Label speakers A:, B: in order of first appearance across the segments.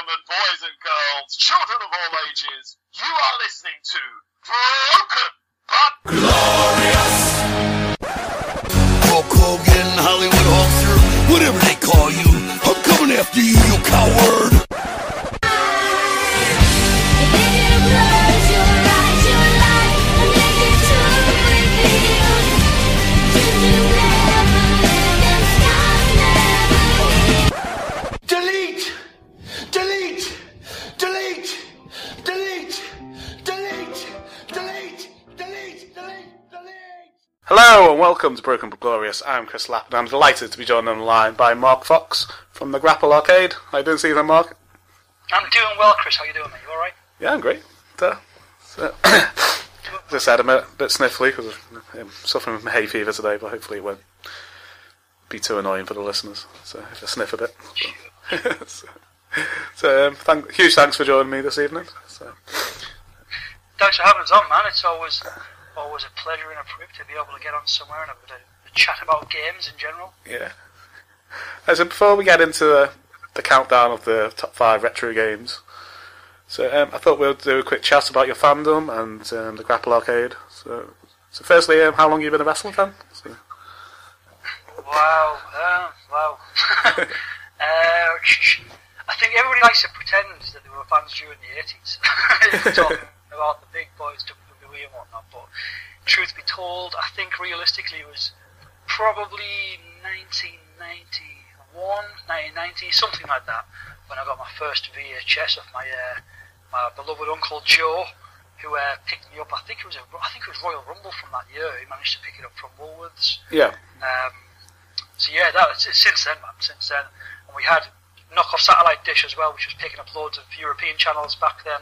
A: gentlemen, boys and girls, children of all ages, you are listening to Broken But
B: Glorious! Hulk Hogan, Hollywood Hulkster, whatever they call you, I'm coming after you, you coward!
C: Welcome to Broken but Glorious. I'm Chris Lapp and I'm delighted to be joined online by Mark Fox from the Grapple Arcade. I How you doing, Stephen Mark?
D: I'm doing well, Chris. How you doing, mate? You all right?
C: Yeah, I'm great. Uh, so, as I said, I'm a bit sniffly because I'm suffering from hay fever today, but hopefully it won't be too annoying for the listeners. So if I sniff a bit. so, so um, thank, huge thanks for joining me this evening. So,
D: Thanks for having us on, man. It's always always a pleasure and a privilege to be able to get on somewhere and have a chat about games in general.
C: yeah. Uh, So before we get into the, the countdown of the top five retro games, so um, I thought we'll do a quick chat about your fandom and um, the Grapple Arcade. So, so firstly, um, how long have you been a wrestling fan? So,
D: Wow, um, wow. uh, I think everybody likes to pretend that they were fans during the 80s. Talking about the big boys, And whatnot, but truth be told, I think realistically it was probably 1991, 1990, something like that, when I got my first VHS of my uh, my beloved uncle Joe, who uh, picked me up. I think it was a, I think it was Royal Rumble from that year. He managed to pick it up from Woolworths.
C: yeah,
D: Um, so yeah, that was since then, man. Since then, and we had knockoff satellite dish as well, which was picking up loads of European channels back then,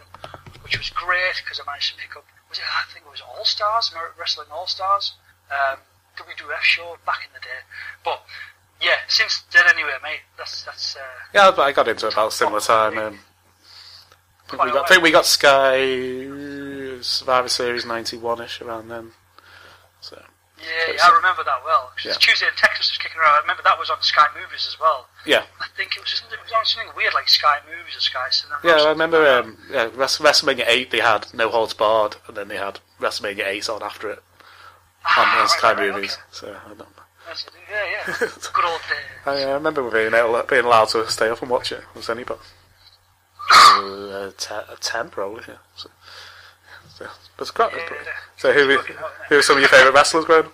D: which was great because I managed to pick up. Was it? I think it was All Stars, Wrestling All Stars, um, WWF show back in the day. But yeah, since then anyway, mate. That's that's. Uh,
C: yeah. But I got into it about a similar time. Um, I think we got, I think we got Sky Survivor Series '91ish around then.
D: Yeah, yeah, I remember that well.
C: Yeah.
D: Tuesday in Texas was kicking around. I remember that was on Sky Movies as well.
C: yeah,
D: I think it was, it, was on something weird like Sky Movies or Sky Cinema.
C: yeah. I remember
D: like
C: um, yeah, WrestleMania eight. They had No Holds Barred, and then they had WrestleMania eight on after it on
D: Ah,
C: on Sky
D: right,
C: Movies.
D: okay.
C: So I don't know.
D: Yeah, yeah. Good old days.
C: I, uh, remember being able, being allowed to stay up and watch it. Was any but uh, uh, ten probably. Yeah. So, so, quite,
D: Yeah.
C: so who were- who are some of your favourite wrestlers, Graham?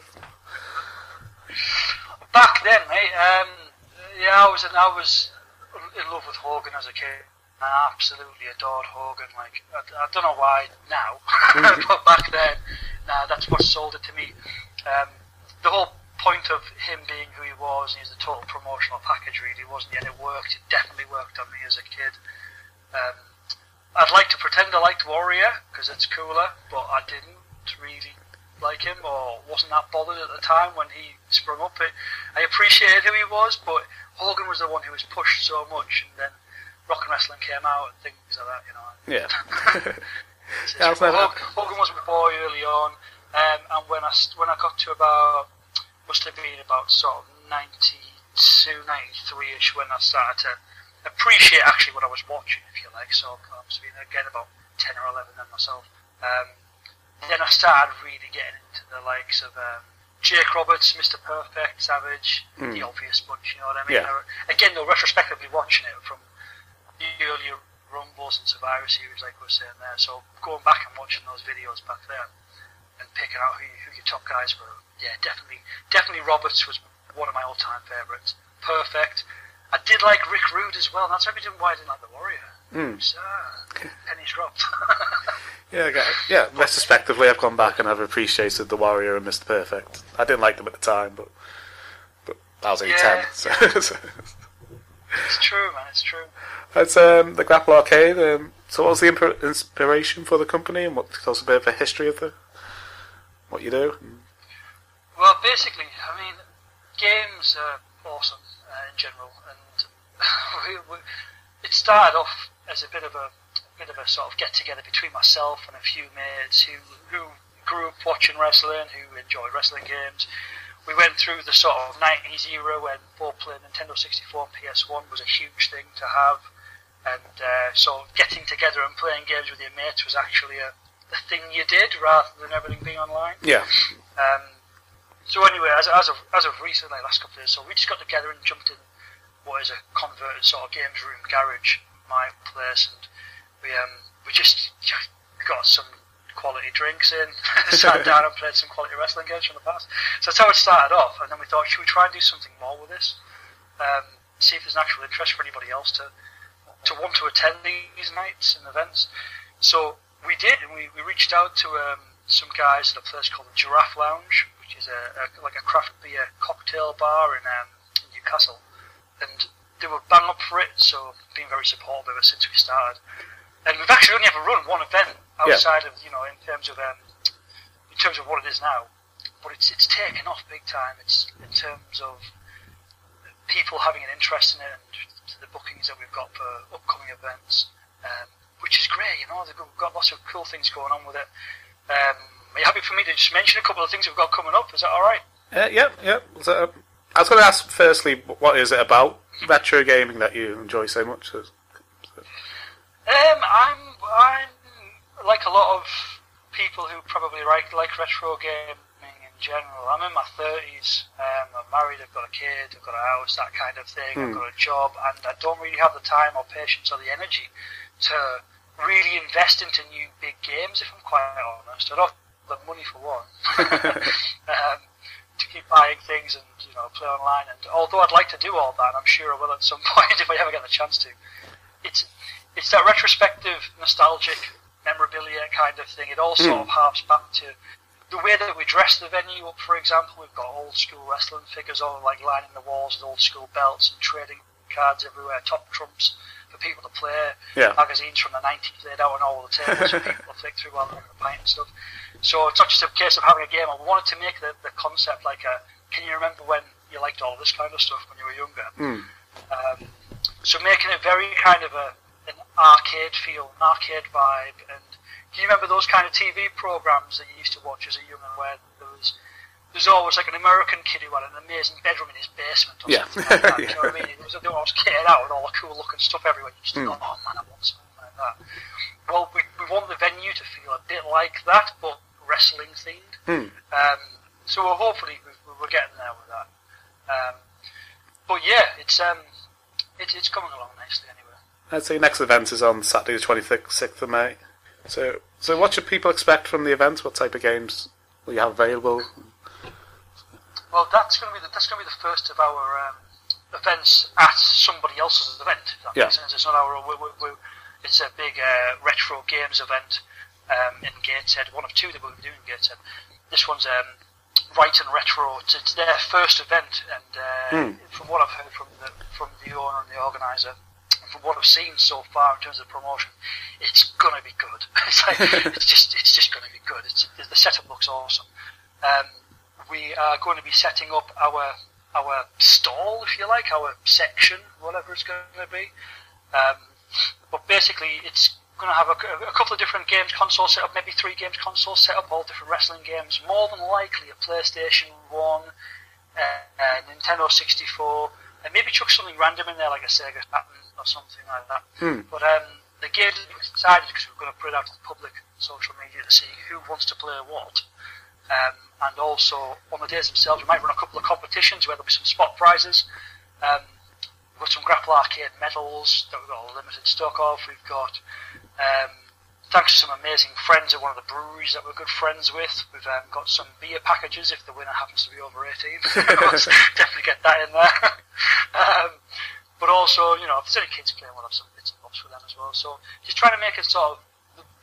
D: Back then, mate, um, yeah, I was in, I was in love with Hogan as a kid. I absolutely adored Hogan. Like, I, I don't know why now, but back then, nah, that's what sold it to me. Um, the whole point of him being who he was, and he was a total promotional package, really, wasn't he? And it worked. It definitely worked on me as a kid. Um, I'd like to pretend I liked Warrior because it's cooler, but I didn't really like him or wasn't that bothered at the time when he sprung up. It, I appreciated who he was, but Hogan was the one who was pushed so much, and then rock and wrestling came out and things like that, you know.
C: Yeah. Yeah,
D: Hogan, Hogan was my boy early on, um, and when I when I got to about must have been about sort of 92, 93 ish when I started to appreciate actually what I was watching, if you like. So I was being again about ten or eleven then myself. Um, then I started really getting into the likes of um, Jake Roberts, Mr. Perfect, Savage, the obvious bunch. You know what I mean?
C: Yeah.
D: Again, though, retrospectively watching it from the earlier Rumbles and Survivor Series, like we were saying there. So going back and watching those videos back then and picking out who, who your top guys were, yeah, definitely, definitely Roberts was one of my all-time favourites. Perfect. I did like Rick Rude as well. and That's everything why I didn't like the Warrior.
C: Mm.
D: So, pennies dropped.
C: Yeah, okay. yeah. Retrospectively, I've gone back and I've appreciated the Warrior and Mr. Perfect. I didn't like them at the time, but but I was only
D: Yeah.
C: ten. So, so.
D: it's true, man. It's true.
C: It's um, the Grapple Arcade. Um, so, what was the imp- inspiration for the company, and what tell us a bit of a history of the what you do?
D: Well, basically, I mean, games are awesome uh, in general, and it started off as a bit of a, bit of a sort of get together between myself and a few mates who who grew up watching wrestling, who enjoyed wrestling games. We went through the sort of 90s era when both playing Nintendo 64 and PS1 was a huge thing to have. and uh, so getting together and playing games with your mates was actually a, a thing you did rather than everything being online.
C: Yeah.
D: Um, so anyway, as, as of as of recently, last couple of years, so we just got together and jumped in what is a converted sort of games room garage, my place, and we um we just yeah, got some quality drinks in, sat down and played some quality wrestling games from the past. So that's how it started off, and then we thought, should we try and do something more with this? Um, see if there's an actual interest for anybody else to to want to attend these nights and events. So we did, and we, we reached out to um, some guys at a place called the Giraffe Lounge, which is a, a like a craft beer cocktail bar in, um, in Newcastle, and they were bang up for it. So been very supportive ever since we started. And we've actually only ever run one event
C: Yeah.
D: outside of you know in terms of um, in terms of what it is now, but it's it's taken off big time. It's in terms of people having an interest in it and the bookings that we've got for upcoming events, um, which is great. You know, we've got- lots of cool things going on with it. Um, are you happy for me to just mention a couple of things we've got coming up? Is that all right?
C: Uh, yeah, yeah. So, uh, I was going to ask firstly, what is it about retro gaming that you enjoy so much?
D: Um, I'm I'm like a lot of people who probably like like retro gaming in general. I'm in my thirties. Um, I'm married. I've got a kid. I've got a house. That kind of thing. I've got a job, and I don't really have the time or patience or the energy to really invest into new big games. If I'm quite honest, I don't have the money for one. um, to keep buying things and you know play online. And although I'd like to do all that, I'm sure I will at some point if I ever get the chance to. It's it's that retrospective, nostalgic memorabilia kind of thing. It all sort of hmm. harps back to the way that we dress the venue up. For example, we've got old school wrestling figures all like lining the walls with old school belts and trading cards everywhere, top trumps for people to play,
C: Yeah.
D: magazines from the 90s laid out on all the tables for people to flick through while they're having a pint and stuff. So it's not just a case of having a game. I wanted to make the, the concept like a. Can you remember when you liked all this kind of stuff when you were younger? Um, so making it very kind of a an arcade feel, an arcade vibe. And do you remember those kind of TV programs that you used to watch as a young and where there was there's always like an American kid who had an amazing bedroom in his basement or
C: Yeah.
D: something like that. You know what I mean? It was, they were always kitted out with all the cool looking stuff everywhere. You just thought, oh man, I want something like that. Well, we, we want the venue to feel a bit like that, but wrestling themed. Um, so we're hopefully we're, we're getting there with that. Um, but yeah, it's um, it, it's coming along nicely anyway.
C: I'd say next event is on Saturday, the 26th of May. So, so what should people expect from the event? What type of games will you have available?
D: Well, that's going to be the, that's going to be the first of our um, events at somebody else's event. That
C: Yeah.
D: makes sense. It's not our. We, we, we, it's a big uh, retro games event um, in Gateshead. One of two that we'll be doing in Gateshead. This one's um, Right and Retro. It's, it's their first event, and uh, from what I've heard from the from the owner and the organizer, from what I've seen so far in terms of promotion, it's gonna be good. it's, like, it's just it's just gonna be good. It's, the setup looks awesome. Um, we are going to be setting up our our stall, if you like, our section, whatever it's going to be. Um, but basically, it's going to have a, a couple of different games console set up, maybe three games console set up, all different wrestling games. More than likely, a PlayStation One, uh, a Nintendo 64, and maybe chuck something random in there like a Sega Saturn or something like that. But um, the games we decided because we're going to put it out to the public, social media, to see who wants to play what. Um, and also on the days themselves, we might run a couple of competitions where there'll be some spot prizes. Um, we've got some Grapple Arcade medals that we've got a limited stock of. We've got, um, thanks to some amazing friends at one of the breweries that we're good friends with, we've um, got some beer packages if the winner happens to be over 18. Definitely get that in there. um, but also, you know, if there's any kids playing, we'll have some bits and bobs for them as well. So just trying to make it sort of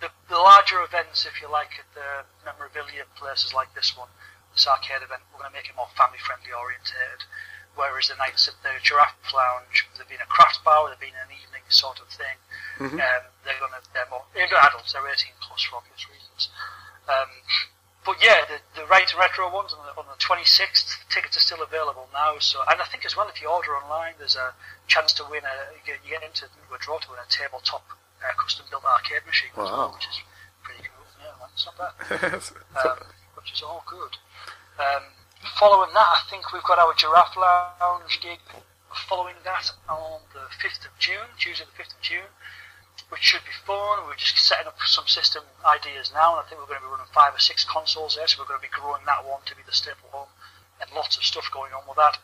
D: the, the, the larger events, if you like, at the memorabilia places like this one, this arcade event, we're going to make it more family friendly orientated. Whereas the nights at the Giraffe Lounge, there've been a craft bar, there've been an evening sort of thing, um, they're going to they're more they're adults, they're 18 plus for obvious reasons. Um, but yeah, the, the right retro ones on the, on the 26th, tickets are still available now. So, and I think as well, if you order online, there's a chance to win a you get, you get into a draw to win a tabletop uh, custom built arcade machine, as
C: Wow.
D: well, which is pretty cool. Yeah, man, it's not bad. um, which is all good. Um, following that, I think we've got our Giraffe Lounge gig following that on the 5th of June, Tuesday the 5th of June, which should be fun. We're just setting up some system ideas now, and I think we're going to be running five or six consoles there, so we're going to be growing that one to be the staple home, and lots of stuff going on with that.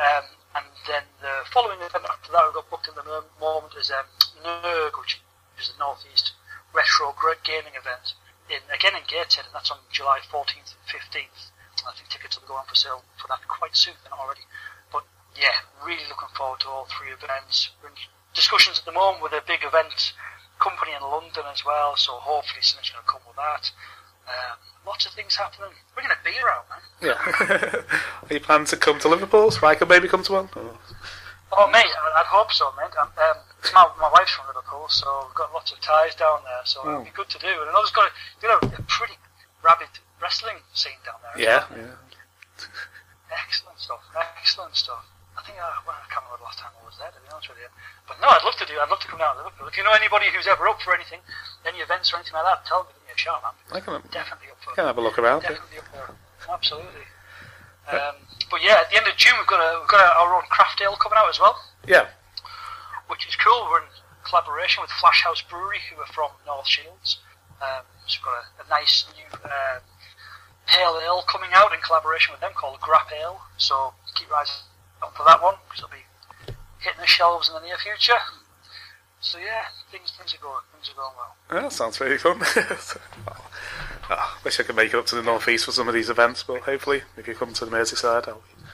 D: Um, and then the following event after that we've got booked in the moment is um, NERG, which is the Northeast Retro Gaming event, in again in Gateshead, and that's on July 14th and 15th. I think tickets will go on for sale for that quite soon then already. But yeah, really looking forward to all three events. We're in discussions at the moment with a big event company in London as well, so hopefully something's going to come with that. Um, lots of things happening. We're going to be around, man.
C: Yeah. Are you planning to come to Liverpool so I can maybe come to one? Or?
D: Oh, mate, I- I'd hope so, mate. Um, um, 'cause my, my wife's from Liverpool, so we've got lots of ties down there, so
C: Oh.
D: it'd be good to do. And I know there's got a, you know, a pretty rabid wrestling scene down there.
C: Yeah,
D: well.
C: yeah.
D: Excellent stuff. Excellent stuff. I think uh, well, I can't remember the last time I was there, to be honest with you. But no, I'd love to do. I'd love to come down to Liverpool. If you know anybody who's ever up for anything, any events or anything like that, tell me. Give me a shout, man.
C: I can,
D: Definitely up for.
C: can have a look around. Yeah.
D: Definitely up there. Absolutely. Um, but yeah, at the end of June we've got a, we've got a, our own craft ale coming out as well,
C: yeah.
D: Which is cool. We're in collaboration with Flash House Brewery, who are from North Shields. Um, so we've got a, a nice new um, pale ale coming out in collaboration with them called Grap Ale. So keep your eyes out for that one because it'll be hitting the shelves in the near future. So yeah, things things are going things are going well.
C: Yeah, sounds really fun. oh, wish I could make it up to the North East for some of these events, but hopefully, if you come to the Merseyside, I'll be,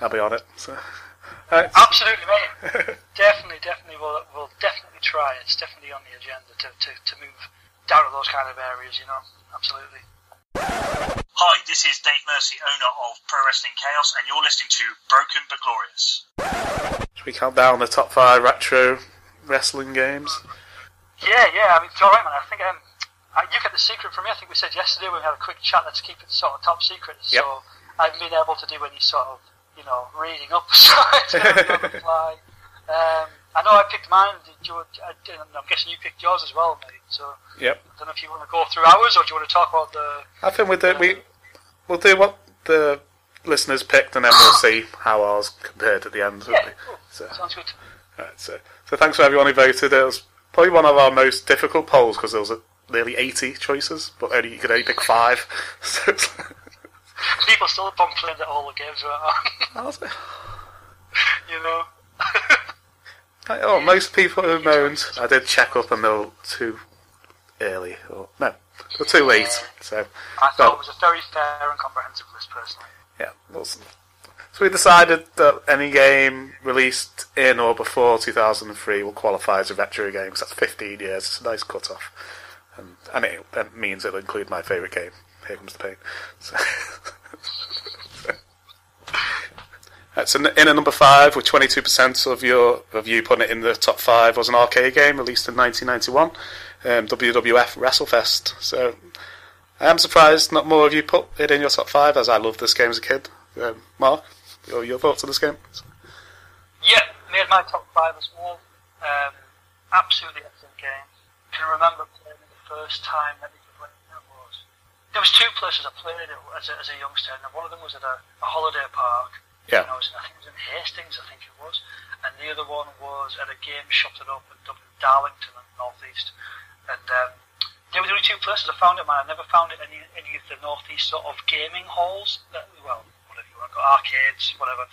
C: I'll be on it. So, alright.
D: Absolutely, mate. definitely, definitely, we'll, we'll definitely try. It's definitely on the agenda to, to, to move down to those kind of areas, you know. Absolutely.
A: Hi, this is Dave Mercy, owner of Pro Wrestling Chaos, and you're listening to Broken but Glorious.
C: Should we count down the top five retro wrestling games?
D: Yeah, yeah. I mean, it's all right, man. I think um, uh, you get the secret from me. I think we said yesterday when we had a quick chat. Let's keep it sort of top secret.
C: Yep.
D: So I haven't been able to do any sort of, you know, reading up. So it's going to be on the fly. Um, I know I picked mine. Did you, I, I'm guessing you picked yours as well, mate. So
C: Yep.
D: I don't know if you want to go through ours or do you want to talk about the.
C: I think we do, we we'll do what the listeners picked, and then we'll see how ours compared at the end.
D: Yeah, cool.
C: So,
D: Sounds good.
C: right, so, so thanks for everyone who voted. It was probably one of our most difficult polls because there was uh nearly 80 choices, but only you could only pick five. So it's
D: People still complain that all the games are on.
C: I was like,
D: you know.
C: oh, most people who moaned, I did check up and they were too early, or no, they were too late. So,
D: I thought
C: Well-
D: it was a very fair and comprehensive list, personally.
C: yeah, awesome. So we decided that any game released in or before 2003 will qualify as a retro game because that's 15 years. It's a nice cut off. And, and it, that means it'll include my favourite game, Here Comes the Pain. So, so in at number five, with 22% of your of you putting it in the top five, was an arcade game released in 1991, um, WWF WrestleFest. So I am surprised not more of you put it in your top five, as I loved this game as a kid. Um, Mark, your, your thoughts on this game?
D: Yeah, made my top five as well. Um, absolutely excellent game. Can remember playing it the first time that it. There was two places I played it as a, as a youngster, and one of them was at a, a holiday park.
C: Yeah.
D: And I, was, I think it was in Hastings, I think it was. And the other one was at a game shop that opened up in Darlington in the northeast. And um, they were the only two places I found it, man. I never found it in any, any of the northeast sort of gaming halls. That, well, whatever you want to call arcades, whatever.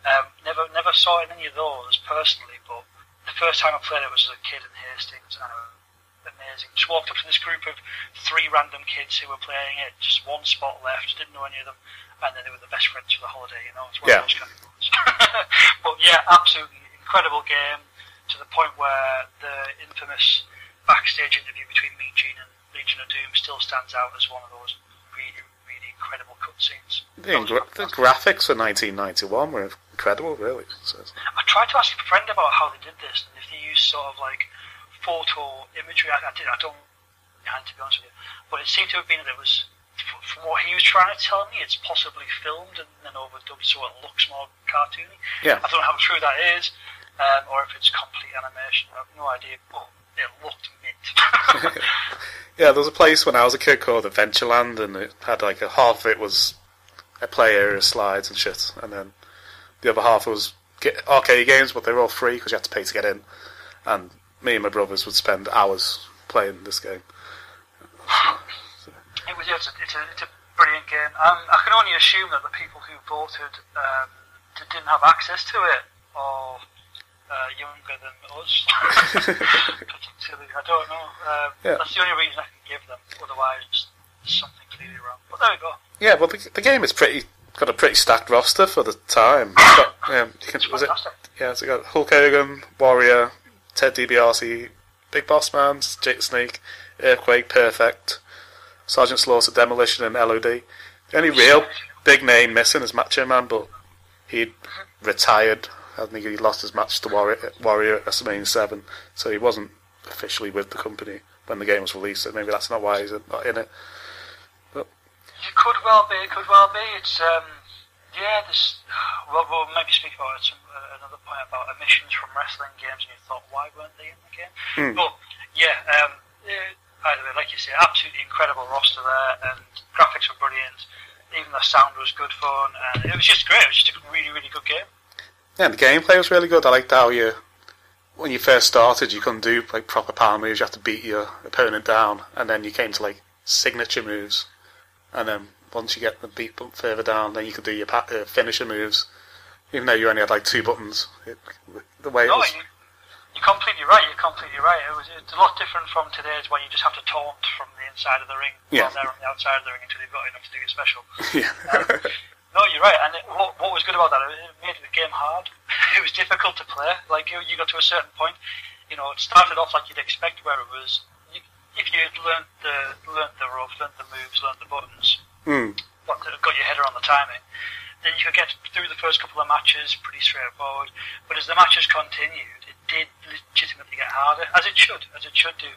D: Um, never never saw it in any of those personally, but the first time I played it was as a kid in Hastings, and was amazing. Just walked up to this group of three random kids who were playing it, just one spot left, didn't know any of them, and then they were the best friends for the holiday, you know. It's one
C: Yeah.
D: of those kind of things. but yeah, absolutely incredible game to the point where the infamous backstage interview between Mean Gene, and Legion of Doom still stands out as one of those really, really incredible cutscenes.
C: The, gra- the graphics for 1991 were incredible, really. So,
D: I tried to ask a friend about how they did this, and if they used sort of like photo imagery. I, I did. I don't behind to be honest with you, but it seemed to have been that it was from what he was trying to tell me, it's possibly filmed and then overdubbed so it looks more cartoony.
C: Yeah.
D: I don't know how true that is, um, or if it's complete animation. I have no idea, but it looked mint.
C: yeah, there was a place when I was a kid called Adventureland, and it had like a half of it was a play area slides and shit, and then the other half was arcade games, but they were all free because you had to pay to get in. And me and my brothers would spend hours playing this game.
D: It was, yeah, it's, a, it's, a, it's a brilliant game. Um, I can only assume that the people who voted um, didn't have access to it or uh, younger than us. Particularly, I don't know. Um,
C: Yeah.
D: That's the only reason I can give them. Otherwise, there's something clearly wrong. But there we go.
C: Yeah, well, the, the game is pretty got a pretty stacked roster for the time. Got, um, you can, was it? Yeah, it's got Hulk Hogan, Warrior, Ted DiBiase, Big Boss Man, Jake Snake, Earthquake, Perfect, Sergeant Slaughter, Demolition, and LOD. The only real big name missing is Macho Man, but he retired. I think he lost his match to Warrior, Warrior at WrestleMania 7, so he wasn't officially with the company when the game was released, so maybe that's not why he's not in it.
D: It could well be. It could well be. It's um, yeah. This well, we'll maybe speak about it some, uh, another point about emissions from wrestling games, and you thought why weren't they in the game?
C: Hmm.
D: But yeah, um, uh, either way, like you say, absolutely incredible roster there, and graphics were brilliant. Even the sound was good fun, and it was just great. It was just a really, really good game.
C: Yeah, and the gameplay was really good. I liked how you, when you first started, you couldn't do like proper power moves. You had to beat your opponent down, and then you came to like signature moves, and then once you get the beat bump further down, then you could do your pa- uh, finisher moves. Even though you only had like two buttons, it, the way it was,
D: you, you're completely right. You're completely right. It was it's a lot different from today's, where you just have to taunt from the inside of the ring
C: Yeah.
D: they're on the outside of the ring until you've got enough to do your special.
C: yeah,
D: No, you're right. And it, what, what was good about that, it made the game hard. it was difficult to play. Like, you, you got to a certain point, you know, it started off like you'd expect where it was. If you had learnt the, learnt the ropes, learnt the moves, learnt the buttons,
C: Hmm.
D: got, got your head around the timing, then you could get through the first couple of matches pretty straightforward. But as the matches continued, it did legitimately get harder, as it should, as it should do.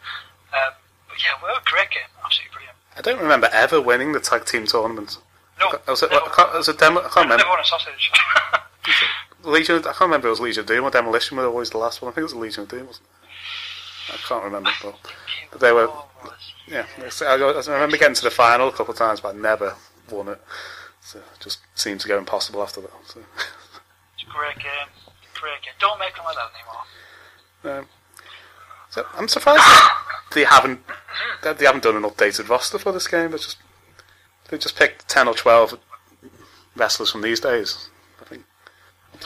D: Um, but yeah, well, a great game. Absolutely brilliant.
C: I don't remember ever winning the tag team tournament.
D: No,
C: Was it,
D: never,
C: I can't, was it demo, I can't remember.
D: never won a sausage.
C: Legion. I can't remember. If it was Legion of Doom or Demolition were always the last one. I think it was Legion of Doom. Wasn't it? I can't remember. But, but they were. Yeah, I, I remember getting to the final a couple of times, but I never won it. So it just seemed to go impossible after that. So,
D: It's a great game. Great game. Don't make them like that anymore.
C: um, so I'm surprised they haven't they haven't done an updated roster for this game. They just they just picked ten or twelve wrestlers from these days. I think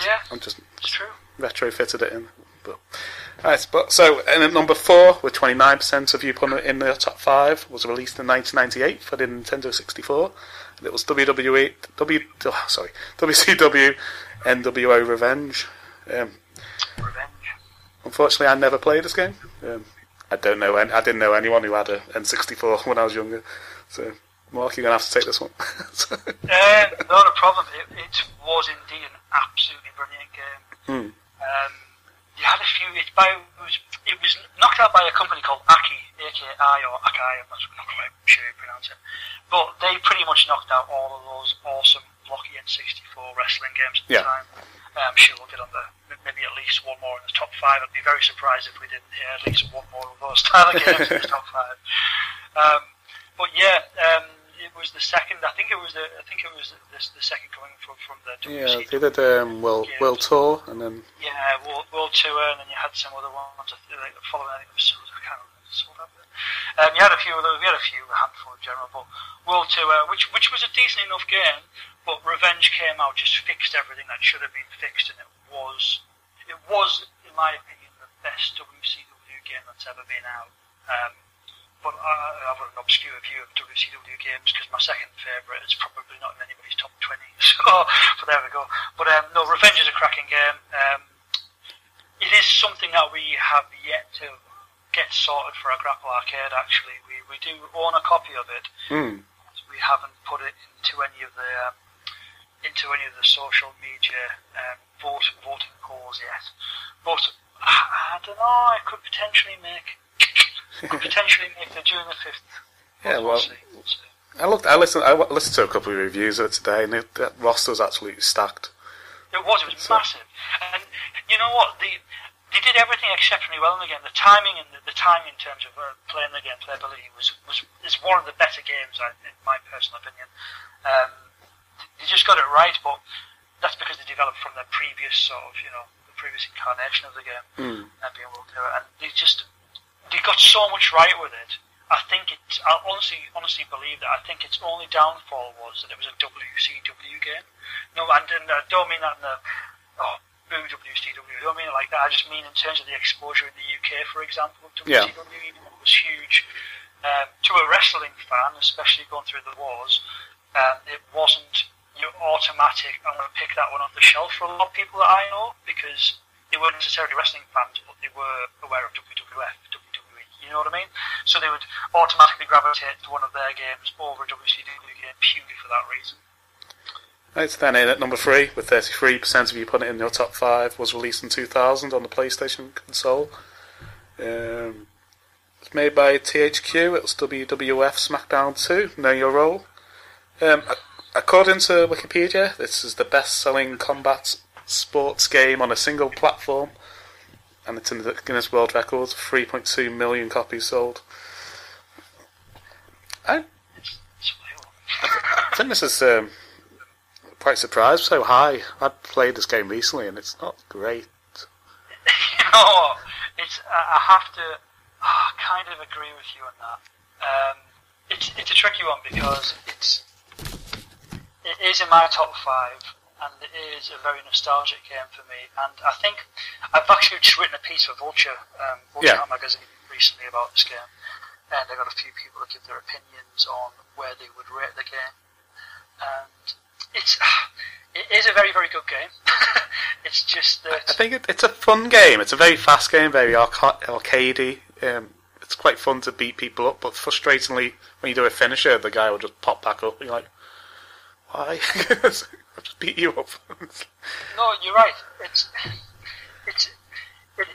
D: Yeah,
C: I'm just
D: it's true.
C: retrofitted it in. But, right, but so and at number four, with 29% of you putting it in the top five, was released in 1998 for the Nintendo 64. And it was WWE, W, oh, sorry, WCW NWO Revenge. Um,
D: Revenge.
C: unfortunately, I never played this game. Um, I don't know. I didn't know anyone who had a N64 when I was younger. So, Mark, you're gonna have to take this one.
D: Uh, not a problem. It, it was indeed an absolutely brilliant game.
C: Hmm.
D: Um, you had a few. It, by, it, was, it was knocked out by a company called Aki, A-K-I or Akai. I'm not, not quite sure how you pronounce it. But they pretty much knocked out all of those awesome blocky N64 wrestling games at the
C: Yeah.
D: time. I'm sure we'll get on the maybe at least one more in the top five. I'd be very surprised if we didn't hear at least one more of those style of games in the top five. Um, but yeah, um, it was the second. I think it was the. I think it was the, the, the second coming from from the
C: yeah,
D: WC.
C: they did um, World, World Tour, and then
D: Yeah, World, World Tour, and then you had some other ones. I think, like, following. I think it was. I can't remember. Um, you had a few. of those- We had a few, a handful in general, but World Tour, which which was a decent enough game, but Revenge came out, just fixed everything that should have been fixed, and it was it was, in my opinion, the best WCW game that's ever been out. Um, but I, have an obscure view of WCW games because my second favourite is probably not in anybody's top 20. So, but there we go. But um, no, Revenge is a cracking game. Um, it is something that we have yet to get sorted for a Grapple Arcade. Actually, we we do own a copy of it.
C: hmm,
D: We haven't put it into any of the um, into any of the social media um, vote voting polls yet. But I, I don't know. I could potentially make could potentially make the June the fifth.
C: Yeah,
D: We'll.
C: I looked. I listened. I listened to a couple of reviews of it today, and it, that roster was absolutely stacked.
D: It was. It was
C: So-
D: massive. And you know what? The they did everything exceptionally well in the game. The timing and the, the timing in terms of uh, playing the game, playability was was is one of the better games, I, in my personal opinion. Um, they just got it right, but that's because they developed from their previous sort of, you know, the previous incarnation of the game
C: Mm.
D: and being able to do it. And they just they got so much right with it. I think it. I honestly, honestly believe that. I think its only downfall was that it was a WCW game. No, and, and I don't mean that in the oh, boo WCW. I don't mean it like that. I just mean in terms of the exposure in the UK, for example, of
C: Yeah.
D: WCW even it was huge. Um, to a wrestling fan, especially going through the wars, um, it wasn't your automatic. I'm going to pick that one off the shelf for a lot of people that I know because they weren't necessarily wrestling fans, but they were aware of WWF, WWE. You know what I mean? So they would automatically gravitate to one of their games over a WCW game purely for that reason.
C: It's then in at number three with 33% of you putting it in your top five. Was released in 2000 on the PlayStation console. Um, it's made by THQ. It was WWF SmackDown 2. Know your role. Um, according to Wikipedia, this is the best-selling combat sports game on a single platform, and it's in the Guinness World Records. 3.2 million copies sold. I. I think this is um, quite surprised so high. I played this game recently and it's not great.
D: know? It's I have to ah, kind of agree with you on that. Um, it's it's a tricky one because it's it is in my top five, and it is a very nostalgic game for me. And I think I've actually just written a piece for Vulture, um, Vulture
C: Yeah.
D: magazine recently about this game, and I got a few people that give their opinions on where they would rate the game. And it's it is a very very good game. it's just that
C: I think it, it's a fun game. It's a very fast game, very arca- arcadey. Um, it's quite fun to beat people up, but frustratingly, when you do a finisher, the guy will just pop back up. And you're like, why? I'll just beat you up.
D: No, you're right. It's it's. It,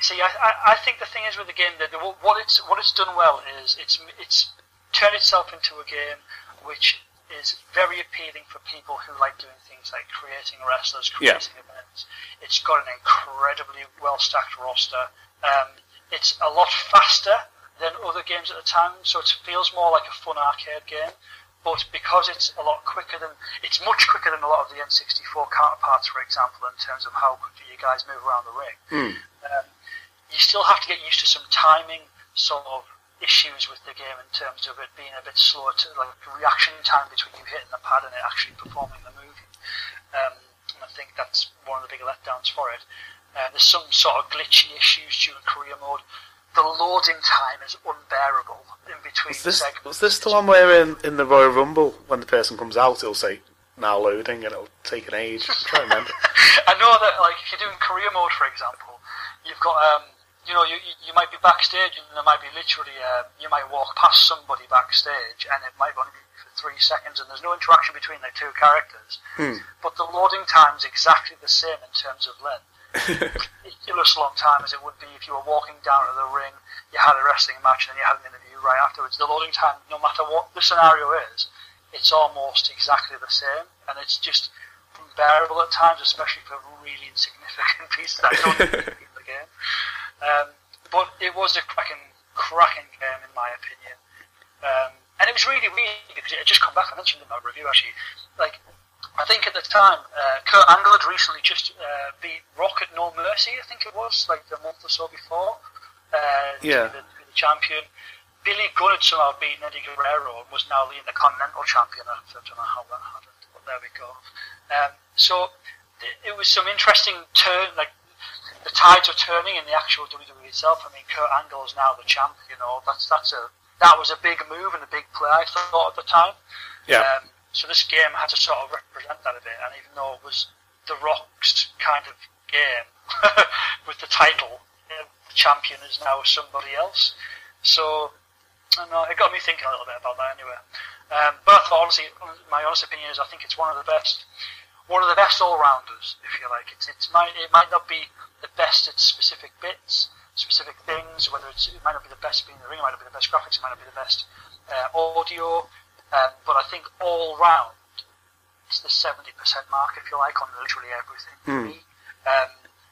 D: see, I, I, I think the thing is with the game that the, what it's what it's done well is it's it's turned itself into a game which is very appealing for people who like doing things like creating wrestlers,
C: Yeah.
D: creating events. It's got an incredibly well stacked roster. Um, it's a lot faster than other games at the time, so it feels more like a fun arcade game. But because it's a lot quicker than, it's much quicker than a lot of the N64 counterparts, for example, in terms of how quickly you guys move around the ring. Um, you still have to get used to some timing sort of issues with the game in terms of it being a bit slower to like reaction time between you hitting the pad and it actually performing the move. Um, and I think that's one of the big letdowns for it. Uh, there's some sort of glitchy issues during career mode. The loading time is unbearable in between
C: Was this,
D: segments.
C: was this the one where in, in the Royal Rumble, when the person comes out, it'll say, now loading, and it'll take an age? I'm trying to remember.
D: I know that, like, if you're doing career mode, for example, you've got, um, you know, you, you might be backstage and there might be literally, uh, you might walk past somebody backstage and it might only be for three seconds and there's no interaction between the two characters. But the loading time's exactly the same in terms of length. Ridiculous long time as it would be if you were walking down to the ring, you had a wrestling match, and then you had an interview right afterwards. The loading time, no matter what the scenario is, it's almost exactly the same, and it's just unbearable at times, especially for really insignificant pieces that don't the game. Um, but it was a cracking, cracking game in my opinion. Um, and it was really weird because it had just come back. I mentioned in my review actually. Like, I think at the time, uh, Kurt Angle had recently just uh, beat Rock at No Mercy. I think it was like a month or so before. Uh, to
C: Yeah.
D: be the, to be the champion. Billy Gunn had somehow beaten Eddie Guerrero and was now the Intercontinental Champion. I don't know how that happened, but there we go. Um, so it, it was some interesting turn, like the tides are turning in the actual WWE itself. I mean, Kurt Angle is now the champ. You know, that's that's a that was a big move and a big play. I thought at the time.
C: Yeah.
D: Um, so this game had to sort of represent that a bit, and even though it was the Rock's kind of game with the title, the champion is now somebody else. So I know, it got me thinking a little bit about that anyway. Um, but honestly, my honest opinion is I think it's one of the best, one of the best all-rounders, if you like. It's, it's might, it might not be the best at specific bits, specific things, whether it's, it might not be the best being in the ring, it might not be the best graphics, it might not be the best uh, audio, um, but I think all round, it's the 70% mark, if you like, on literally everything for me. Um,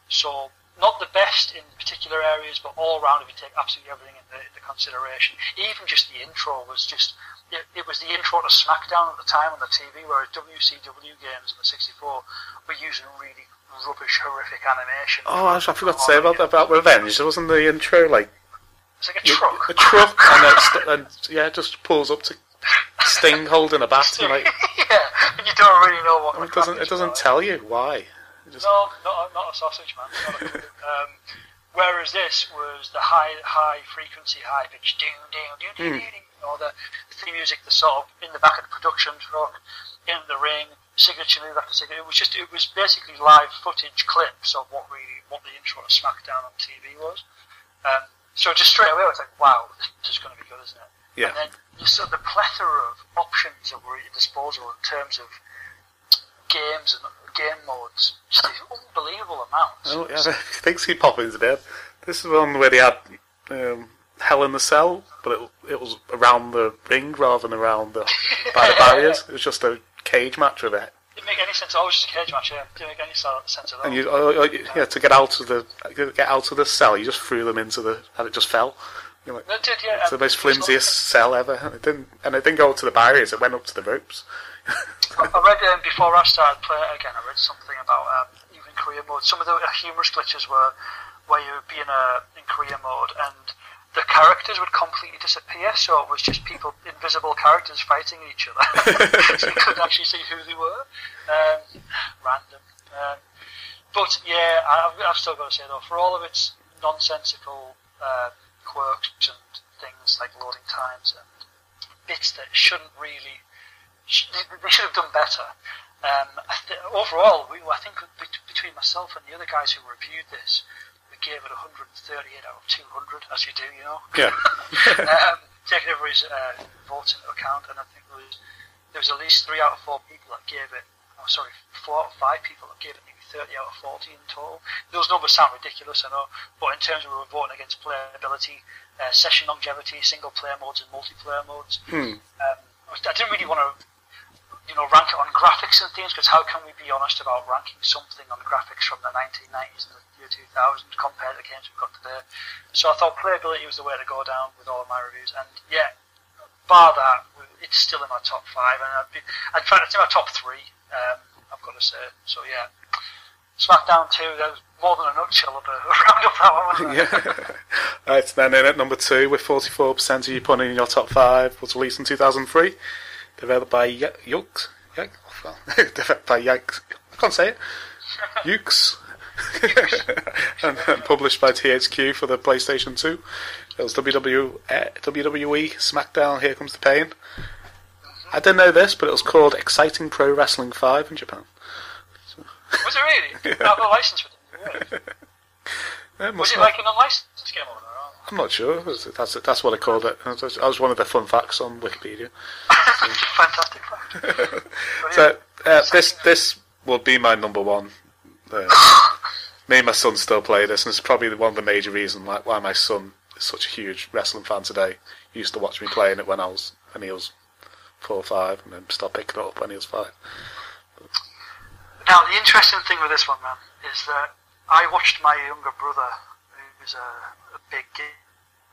D: so, not the best in particular areas, but all round, if you take absolutely everything into, into consideration, even just the intro was just it, it was the intro to SmackDown at the time on the TV, whereas WCW games on the 64 were using really rubbish, horrific animation.
C: Oh, I, forgot to say about that about Revenge. There wasn't the intro like
D: It's like a truck.
C: a truck, and, and yeah, it just pulls up to Sting holding a bat. And like
D: yeah, and you don't really know what.
C: it doesn't it doesn't tell you why. Just,
D: No, not a, not a sausage, man. A um, whereas this was the high, high frequency, high pitch, ding, ding, ding, ding, ding, or the theme music, the sort of in the back of the production truck, in the ring, signature move after signature. It was just, it was basically live footage clips of what really, what the intro to SmackDown on TV was. Um, so just straight away, I was like, wow, this is going to be good, isn't it?
C: Yeah.
D: And then of the plethora of options that were at your disposal in terms of games and game modes, just unbelievable amounts.
C: oh yeah, things keep popping into there. This is one where they had um, Hell in the Cell, but it, it was around the ring rather than around the by the barriers. It was just a cage match with it.
D: Didn't make any sense. Oh, it was just a cage match. Yeah, didn't make any sense at all.
C: And you, oh, oh, yeah, to get out of the get out of the cell, you just threw them into the, and it just fell. You're like,
D: yeah.
C: it's the most flimsiest cell ever. And it didn't, and it didn't go to the barriers. It went up to the ropes.
D: I I read um, before I started playing it again. I read something about um, even career mode. Some of the uh, humorous glitches were where you would be in a in career mode and the characters would completely disappear. So it was just people, invisible characters fighting each other. so you couldn't actually see who they were. Um, random. Um, but yeah, I, I've- I've still got to say though, for all of its nonsensical uh, quirks and things like loading times and bits that shouldn't really they should have done better. Um, I th- overall, we, I think between myself and the other guys who reviewed this, we gave it 138 out of 200, as you do, you know.
C: Yeah.
D: um, taking everybody's uh, votes into account, and I think there was there was at least three out of four people that gave it. Oh, sorry, four out of five people that gave it maybe 30 out of 40 in total. Those numbers sound ridiculous, I know, but in terms of we were voting against playability, uh, session longevity, single player modes, and multiplayer modes,
C: Hmm.
D: um, I didn't really want to, you know, rank it on graphics and things because how can we be honest about ranking something on graphics from the 1990s and the year 2000 compared to the games we've got today? So I thought playability was the way to go down with all of my reviews, and yeah, bar that, it's still in my top five, and I'd be, in fact, it's in my top three. Um, I've got to say, so yeah. SmackDown 2, that was more than a nutshell of a round up that one,
C: yeah. right, then in at number two with 44% of you putting in your top five was released in 2003. Developed by Ye- Yux. Well, developed by Yux. I can't say it. Yux. and, and published by THQ for the PlayStation 2. It was WWE, WWE SmackDown Here Comes the Pain. I didn't know this, but it was called Exciting Pro Wrestling 5 in Japan.
D: Was it really? I have a license for. Yeah. Was it
C: not-
D: like an unlicensed game there? Oh.
C: I'm not sure. That's that's what I called it. That was- one of the fun facts on Wikipedia.
D: Fantastic fact.
C: So uh, this this will be my number one. Uh, me and my son still play this, and it's probably one of the major reasons why, why my son is such a huge wrestling fan today. He used to watch me playing it when I was and he was four or five, and then stopped picking it up when he was five.
D: Now, the interesting thing with this one, man, is that I watched my younger brother, who's a, a big geek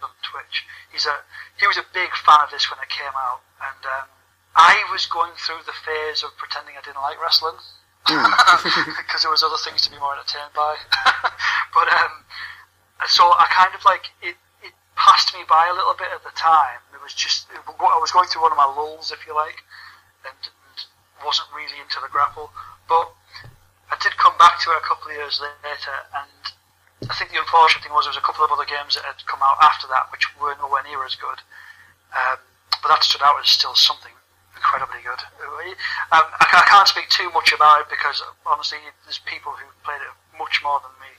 D: on Twitch. He's a he was a big fan of this when it came out, and um, I was going through the phase of pretending I didn't like wrestling because there was other things to be more entertained by. but um, so I kind of like it. Passed me by a little bit at the time. It was just I was going through one of my lulls, if you like, and, and wasn't really into the grapple. But I did come back to it a couple of years later, and I think the unfortunate thing was there was a couple of other games that had come out after that which were nowhere near as good. Um, but that stood out as still something incredibly good. Um, I, I can't speak too much about it because honestly, there's people who played it much more than me.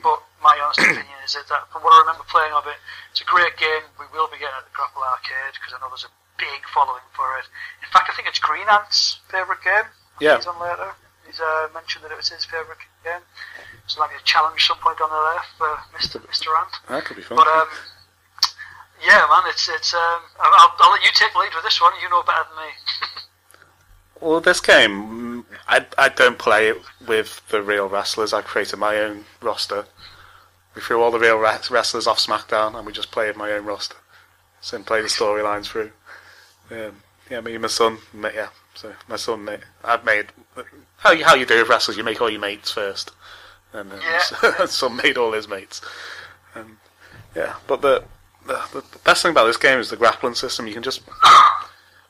D: but my honest opinion is that, that from what I remember playing of it, it's a great game. We will be getting at the Grapple Arcade because I know there's a big following for it. In fact, I think it's Green Ant's favourite game.
C: Yeah.
D: He's on later. He's uh, mentioned that it was his favourite game. So maybe a challenge some point on the left for Mr. Mr. Ant.
C: That could be fun.
D: But um, yeah, man, it's it's. Um, I'll, I'll let you take the lead with this one. You know better than me.
C: Well, this game, I, I don't play it with the real wrestlers. I created my own roster. We threw all the real wrestlers off SmackDown, and we just played my own roster. So and play the storylines through. Um, yeah, me and my son, yeah. So my son, made, I've made how you how you do with wrestlers. You make all your mates first, and then
D: Yeah.
C: son made all his mates. Um, yeah, but the, the the best thing about this game is the grappling system. You can just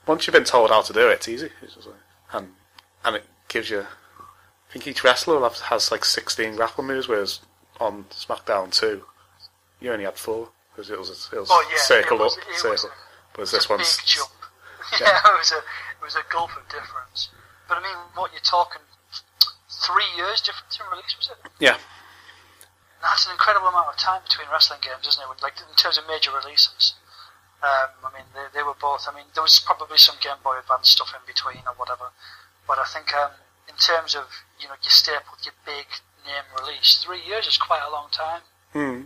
C: once you've been told how to do it, it's easy. It's just like, and and it gives you. I think each wrestler have, has like sixteen grappling moves, whereas on SmackDown two, you only had four because it was it was
D: Oh, yeah,
C: circle
D: it was-
C: up,
D: it was
C: circle.
D: a-
C: Whereas this one's
D: big jump. Yeah, it was a it was a gulf of difference. But I mean, what you're talking three years difference in release was it?
C: yeah,
D: That's an incredible amount of time between wrestling games, isn't it? Like in terms of major releases. Um, I mean, they, they were both. I mean, there was probably some Game Boy Advance stuff in between or whatever. But I think um, in terms of you know your staple, your big name release, three years is quite a long time.
C: Hmm.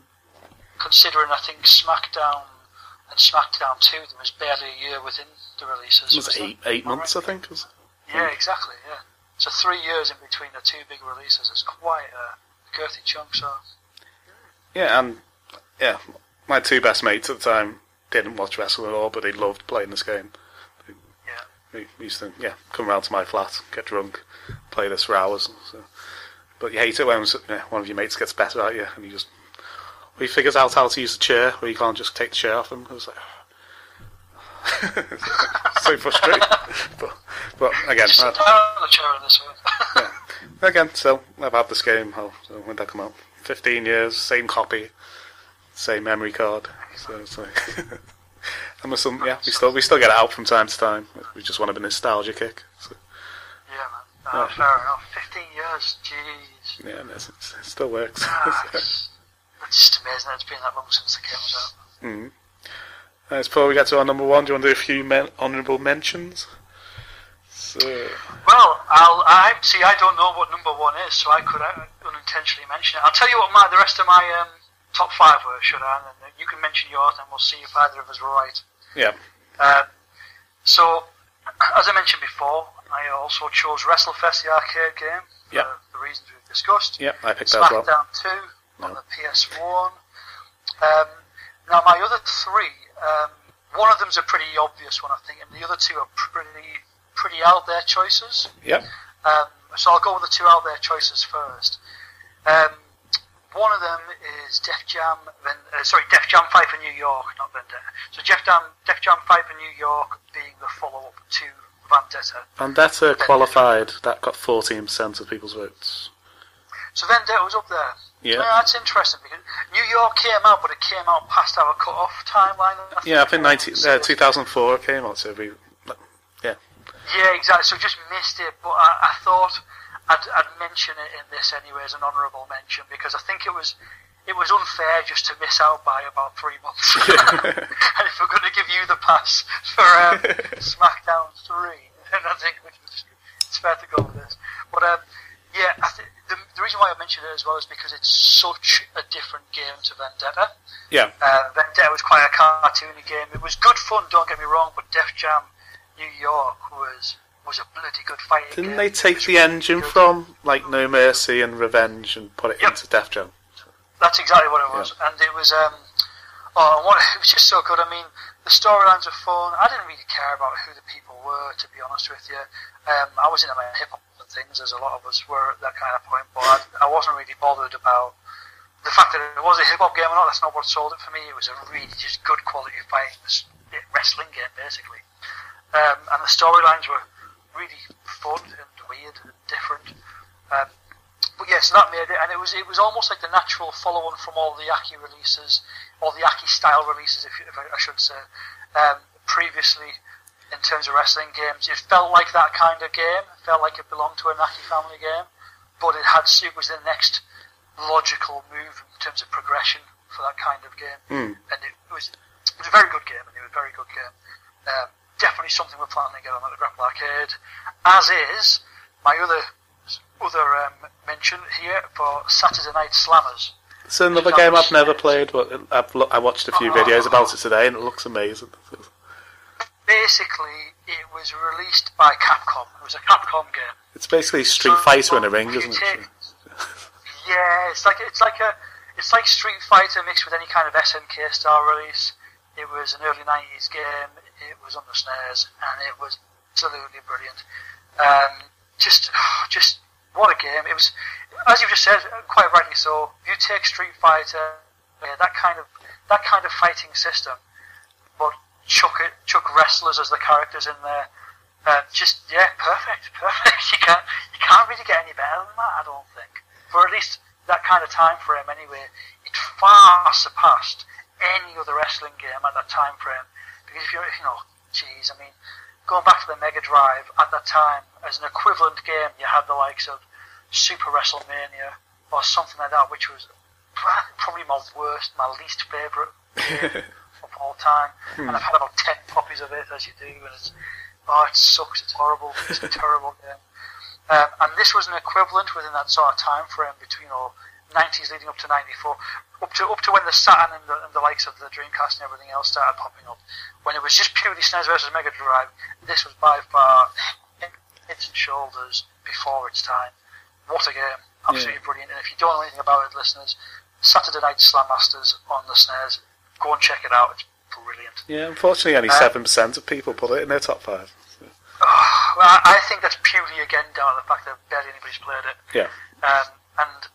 D: Considering I think SmackDown and SmackDown Two, there was barely a year within the releases.
C: it was
D: was
C: eight eight months, I think. Was
D: Yeah, exactly. Yeah. So three years in between the two big releases is quite a girthy chunk. So
C: yeah, and yeah, my two best mates at the time didn't watch wrestling at all, but they loved playing this game.
D: yeah.
C: We we used to yeah come round to my flat, get drunk, play this for hours. So. But you hate it when yeah, one of your mates gets better at you, and you just he figures out how to use the chair, where you can't just take the chair off him. It was like so frustrating. but but again,
D: sit uh, the chair in this
C: yeah. Again, so I've had this game. Oh, so when did that come out? Fifteen years, same copy, same memory card. So it's like, and with some, yeah, we still we still get it out from time to time. We just want a bit of nostalgia kick. So,
D: yeah, man. No,
C: Yeah.
D: Fair enough. Fifteen years. Jeez.
C: yeah, and it's, it's, it still works.
D: Ah, it's, it's just amazing that it's been that long since the game was out.
C: mm. As before we get to our number one, do you want to do a few men- honourable mentions? So,
D: Well, I'll, I see. I don't know what number one is, so I could uh, unintentionally mention it. I'll tell you what my the rest of my um, top five were, should I? And you can mention yours, and we'll see if either of us were right.
C: yeah,
D: Um, so, as I mentioned before, I also chose WrestleFest, the arcade game, for
C: Yeah.
D: the reasons we've discussed.
C: yeah, I picked that as well.
D: SmackDown 2 on the PS1. Um, now, my other three, um, one of them's a pretty obvious one, I think, and the other two are pretty pretty out there choices.
C: Yep,
D: Um, so I'll go with the two out there choices first. One of them is Def Jam, uh, sorry, Def Jam Fight for New York, not Vendetta. So Def Jam, Def Jam Fight for New York being the follow-up to Vendetta.
C: Vendetta qualified. That got fourteen percent of people's votes.
D: So Vendetta was up there.
C: Yeah.
D: that's interesting because New York came out, but it came out past our cut-off timeline. I
C: Yeah, I think
D: it
C: 19, uh, 2004 it came out. So we, yeah,
D: Yeah, exactly. So just missed it, but I, I thought I'd, I'd mention it in this anyway as an honourable mention because I think it was it was unfair just to miss out by about three months. and if we're going to give you the pass for um, SmackDown three, then I think it's fair to go with this. But um, yeah, I think the, the reason why I mentioned it as well is because it's such a different game to Vendetta.
C: yeah,
D: Uh, Vendetta was quite a cartoony game. It was good fun, don't get me wrong, but Def Jam New York was was a bloody good fighting
C: Didn't they take the engine from like No Mercy and Revenge and put it
D: Yep.
C: into Def Jam?
D: That's exactly what it was, and it was um, oh, what it was just so good. I mean, the storylines were fun. I didn't really care about who the people were, to be honest with you. Um, I was into my hip hop and things, as a lot of us were at that kind of point, but I, I wasn't really bothered about the fact that it was a hip hop game or not. That's not what sold it for me. It was a really just good quality fighting wrestling game, basically. Um, and the storylines were really fun and weird and different. Um, but yes, that made it, and it was it was almost like the natural follow-on from all the Aki releases, all the Aki style releases, if, if I, I should say, um, previously in terms of wrestling games. It felt like that kind of game. It felt like it belonged to an Aki family game, but it had it was the next logical move in terms of progression for that kind of game,
C: Mm.
D: and it was it was a very good game, and it was a very good game. Um, definitely something we're planning to get on at the Grapple Arcade, as is my other other um, mention here for Saturday Night Slammers.
C: It's another game I've never played, but I've lo- I watched a few videos about it today, and it looks amazing.
D: Basically, it was released by Capcom. It was a Capcom game.
C: It's basically Street
D: So,
C: Fighter in a ring, isn't
D: take-
C: it?
D: Yeah, it's like it's like a it's like Street Fighter mixed with any kind of SNK style release. It was an early '90s game. It was on the SNES, and it was absolutely brilliant. Um, just, just what a game! It was, as you've just said, quite rightly so. You take Street Fighter, yeah, that kind of that kind of fighting system, but chuck it, chuck wrestlers as the characters in there. Uh, just yeah, perfect, perfect. You can't you can't really get any better than that, I don't think. For at least that kind of time frame, anyway, it far surpassed any other wrestling game at that time frame. Because if you're, you know, geez, I mean, going back to the Mega Drive at that time, as an equivalent game, you had the likes of Super WrestleMania or something like that, which was probably my worst, my least favourite game of all time. And I've had about ten copies of it, as you do, and it's oh, it sucks. It's horrible. It's a terrible game. Um, and this was an equivalent within that sort of time frame between all 90s leading up to 94, up to up to when the Saturn and the, and the likes of the Dreamcast and everything else started popping up. When it was just purely SNES versus Mega Drive, this was by far heads and shoulders before its time. What a game! Absolutely brilliant. And if you don't know anything about it, listeners, Saturday Night Slam Masters on the SNES, go and check it out. It's brilliant.
C: Yeah, unfortunately, only
D: Uh,
C: seven percent of people put it in their top five.
D: Well, I I think that's purely again down to the fact that barely anybody's played it.
C: Yeah,
D: Um, and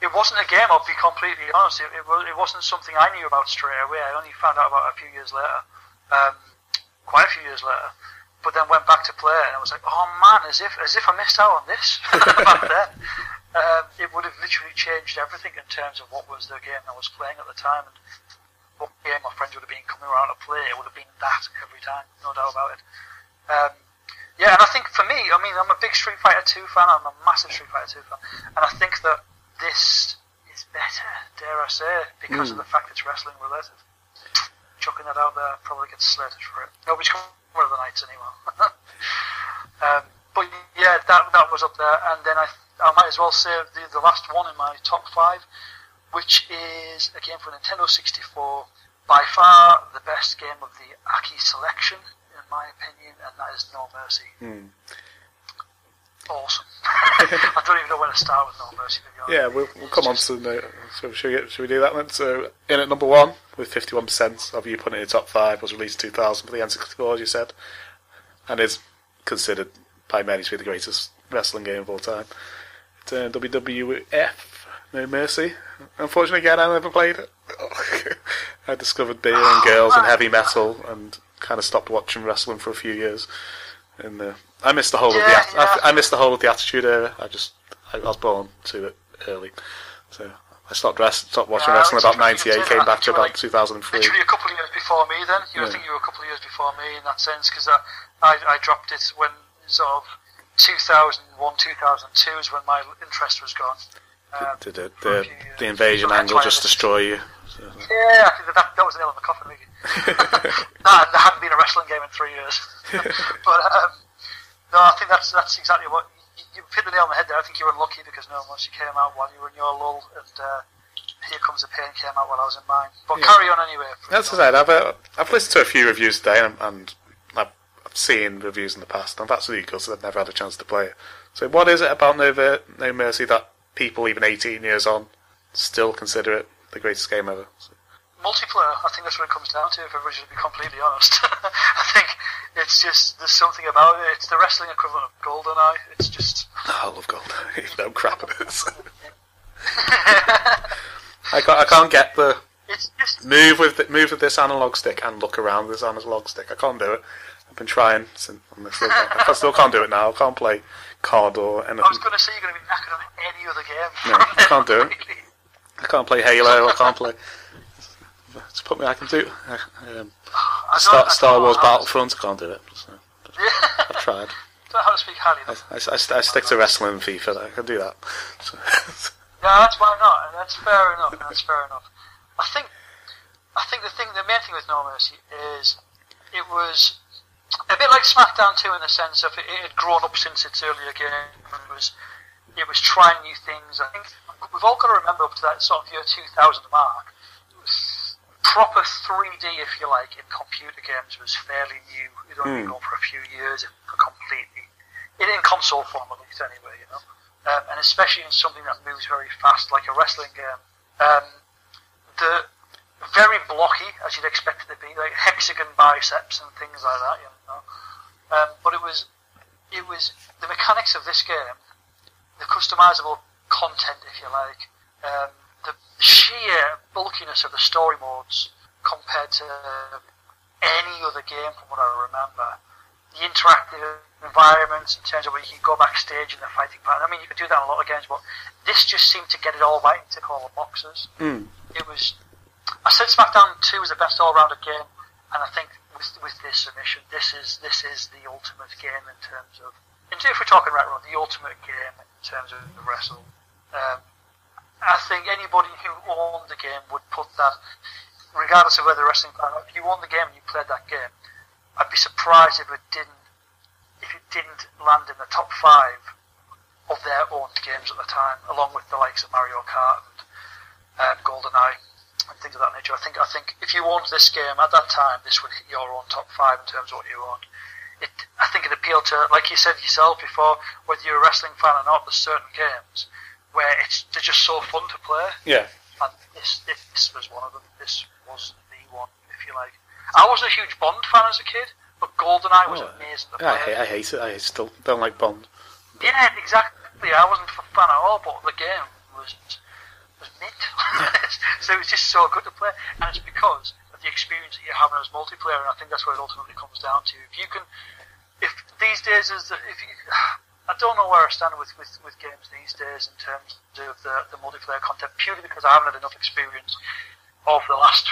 D: it wasn't a game, I'll be completely honest. It, it, it wasn't something I knew about straight away. I only found out about it a few years later, um, quite a few years later. But then went back to play it, and I was like, oh man, as if as if I missed out on this back then. Um, it would have literally changed everything in terms of what was the game I was playing at the time, and what game my friends would have been coming around to play. It would have been that every time, no doubt about it. Um, yeah, and I think for me, I mean, I'm a big Street Fighter 2 fan. I'm a massive Street Fighter 2 fan, and I think that this is better, dare I say, because of the fact it's wrestling related. Chucking that out there, probably gets slated for it. Nobody's coming one of the nights anymore. um, but yeah, that that was up there, and then I I might as well say the the last one in my top five, which is a game for Nintendo 64. By far the best game of the Aki selection, in my opinion, and that is No Mercy. Awesome. I don't even know where to start with No Mercy.
C: Yeah. We'll, we'll come on to the. So should we, should we do that then? So in at number one with fifty-one percent of you putting it in top five was released two thousand for the N64, as you said, and is considered by many to be the greatest wrestling game of all time. It's uh, WWF No Mercy. Unfortunately, again, I never played it. I discovered beer and girls and heavy metal, and kind of stopped watching wrestling for a few years. And uh, I missed the whole of the
D: Yeah,
C: I,
D: yeah.
C: I missed the whole of the Attitude Era. I just I was born to it early, so I stopped rest, stopped watching
D: Yeah,
C: wrestling about
D: interesting
C: '98. Came back to about
D: like
C: 2003.
D: Literally a couple of years before me, then. You
C: Yeah.
D: I think you were a couple of years before me in that sense, because I, I, I dropped it when sort of 2001, 2002 is when my interest was gone. Um,
C: Did it, the the invasion angle just destroy you? So,
D: Yeah, I think that, that, that was the nail in the coffin, really. that, there hadn't been a wrestling game in three years. but um, no, I think that's that's exactly what you, you hit the nail on the head there. I think you were unlucky because no Mercy came out while you were in your lull, and uh, Here Comes the Pain came out while I was in mine. But carry on anyway.
C: That's what I said. I've, uh, I've listened to a few reviews today, and, and I've, seen reviews in the past. and I've absolutely gutted I've never had a chance to play it. So, what is it about No, Ver- no Mercy that people, even 18 years on, still consider it the greatest game ever? So,
D: multiplayer, I think that's what it comes down to, if everybody's to be completely honest. I think it's just, there's something about it. It's the wrestling equivalent of GoldenEye. It's just,
C: I love gold. no crap it is. I can't, I can't get the
D: it's just,
C: move with the, move with this analog stick and look around with this analog stick. I can't do it. I've been trying since I still, can't, I still can't do it now. I can't play card or anything.
D: I was going to say you're going to be knackered on any other game.
C: No, I can't do it. I can't play Halo. I can't play. Just put me. I can do um,
D: I
C: Star, Star Wars Battlefront. I can't do it. So I've tried.
D: don't know how to speak highly
C: I, I, I, I stick to wrestling and FIFA. I can do that. So,
D: No, that's why not, that's fair enough. That's fair enough. I think, I think the thing, the main thing with No Mercy is it was a bit like SmackDown 2 in the sense of it, it had grown up since its earlier game and it was it was trying new things. I think we've all got to remember up to that sort of year 2000 mark, proper 3D, if you like, in computer games was fairly new. It only been going for a few years, for completely in, in console form at least, anyway. You know, um, and especially in something that moves very fast, like a wrestling game. Um, the very blocky as you'd expect it to be, like hexagon biceps and things like that. You know, um, but it was it was the mechanics of this game, the customizable content, if you like, um, the sheer bulkiness of the story modes compared to any other game from what I remember. The interactive environments in terms of where you can go backstage in the fighting part. I mean, you could do that in a lot of games, but this just seemed to get it all right and tick all the boxes.
C: Mm.
D: It was. I said SmackDown 2 was the best all-rounder game, and I think with, with this submission, this is this is the ultimate game in terms of. If we're talking retro, the ultimate game in terms of the wrestle. Um, I think anybody who owned the game would put that, regardless of whether wrestling fan. If you owned the game and you played that game, I'd be surprised if it didn't if it didn't land in the top five of their owned games at the time, along with the likes of Mario Kart and um, GoldenEye and things of that nature. I think I think if you owned this game at that time, this would hit your own top five in terms of what you owned. It, I think it appealed to, like you said yourself before, whether you're a wrestling fan or not. There's certain games where it's they're just so fun to play,
C: Yeah.
D: and this this was one of them. This was the one, if you like. I wasn't a huge Bond fan as a kid, but GoldenEye was
C: Oh,
D: amazing
C: I hate, I hate it. I still don't like Bond.
D: Yeah, exactly. I wasn't a fan at all, but the game was was mint. so it was just so good to play, and it's because of the experience that you're having as multiplayer, and I think that's what it ultimately comes down to. If you can, if these days is that if you, I don't know where I stand with, with, with games these days in terms of the, the multiplayer content, purely because I haven't had enough experience over the last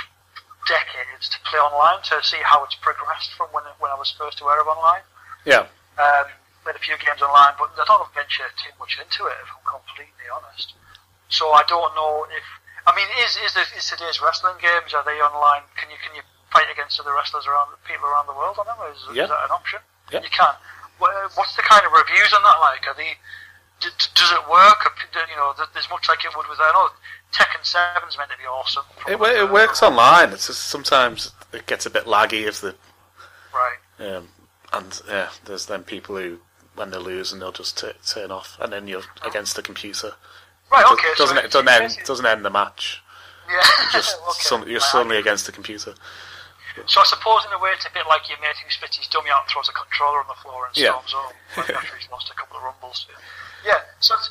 D: decades to play online to see how it's progressed from when when I was first aware of online.
C: Yeah.
D: Um, played a few games online, but I don't venture too much into it, if I'm completely honest. So I don't know if I mean, is is, the, is today's wrestling games are they online? Can you can you fight against other wrestlers around people around the world on them? Is,
C: Yeah.
D: is that an option?
C: Yeah.
D: You can. Wha- What's the kind of reviews on that like? Are they d- d- does it work? Or, You know, th- there's much like it would with I know Tekken Seven's meant to be awesome.
C: It,
D: what
C: wo-
D: I've
C: it works online. It's just sometimes it gets a bit laggy if the
D: Right.
C: um, and yeah, there's then people who when they lose and they'll just t- turn off, and then you're against the computer.
D: Right.
C: Does-
D: Okay.
C: doesn't
D: so
C: it doesn't end doesn't end the match.
D: Yeah.
C: Just
D: okay.
C: some, you're
D: Right,
C: suddenly against the computer.
D: So I suppose in a way it's a bit like your mate who spits his dummy out and throws a controller on the floor and
C: Yeah.
D: storms like after he's lost a couple of rumbles. Yeah, so it's,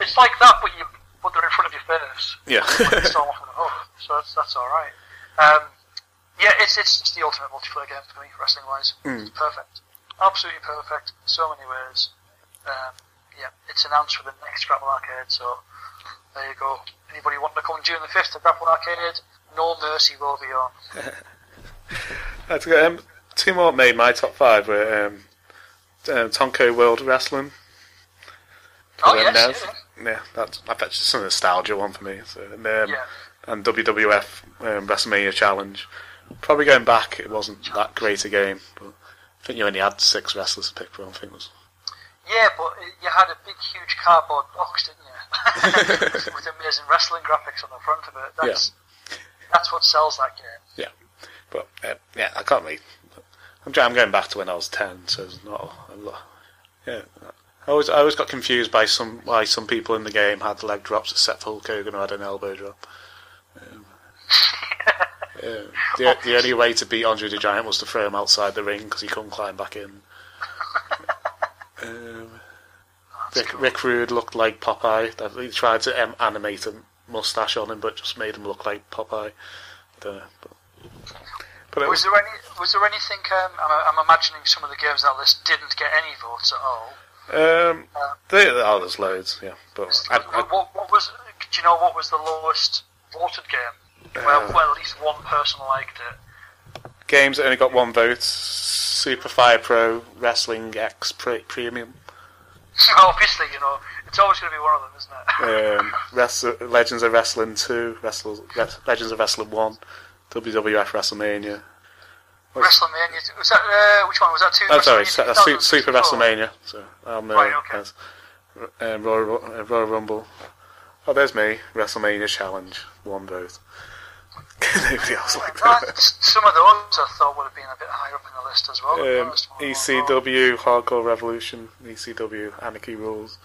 D: it's like that, but you but they're in front of your face.
C: Yeah.
D: storm off the hole. So that's that's all right. Um, yeah, it's it's just the ultimate multiplayer game for me, wrestling wise.
C: Mm.
D: It's perfect, absolutely perfect, in so many ways. Um, yeah, it's announced for the next Grapple Arcade, so there you go. Anybody wanting to come June the fifth to Grapple Arcade? No mercy will be on.
C: That's good. Um, two more made my top five were um, uh, Tecmo World Wrestling.
D: Oh yes, yeah.
C: Yeah, that's that's just a nostalgia one for me. So, and, um,
D: Yeah.
C: and WWF um, WrestleMania Challenge. Probably going back, it wasn't that great a game, but I think you only had six wrestlers to pick from. I think it was.
D: Yeah, but you had a big, huge cardboard box, didn't you? with, amazing wrestling graphics on the front of it. That's that's what sells that game.
C: Yeah, but uh, yeah, I can't really. I'm, going back to when I was ten, so it's not a lot. Yeah, I always I always got confused by some why some people in the game had leg drops except for Hulk Hogan who had an elbow drop. Um, the, the only way to beat Andre the Giant was to throw him outside the ring because he couldn't climb back in. Um, Rick, Rick Rude looked like Popeye. He tried to um, animate a mustache on him, but just made him look like Popeye. Know, but, but
D: Was
C: was,
D: there any? Was there anything? Um, I'm, I'm imagining some of the games on that list didn't get any votes at all.
C: um, they, oh, there's loads, yeah. But I,
D: what,
C: I,
D: what, what was? Do you know what was the lowest voted game? well,
C: Uh,
D: well, at least one person liked it.
C: games that only got one vote: Super Fire Pro Wrestling X Pre- Premium,
D: Obviously, you know, it's always going to be one of them, isn't it?
C: um, Legends of Wrestling Two, Wrestle, Res- Legends of Wrestling One, WWF WrestleMania.
D: WrestleMania. Was that uh, which one was that? Two.
C: Oh, sorry,
D: WrestleMania
C: su- uh, Su-
D: 2000?
C: Super. WrestleMania. So, um, uh,
D: Right, okay.
C: um, Royal, uh, Royal Rumble. Oh, there's me. WrestleMania Challenge. One vote. Nobody else like
D: Well,
C: that.
D: some of those I thought would have been a bit higher up in the list as well.
C: Um. ECW Hardcore Revolution. ECW Anarchy Rules.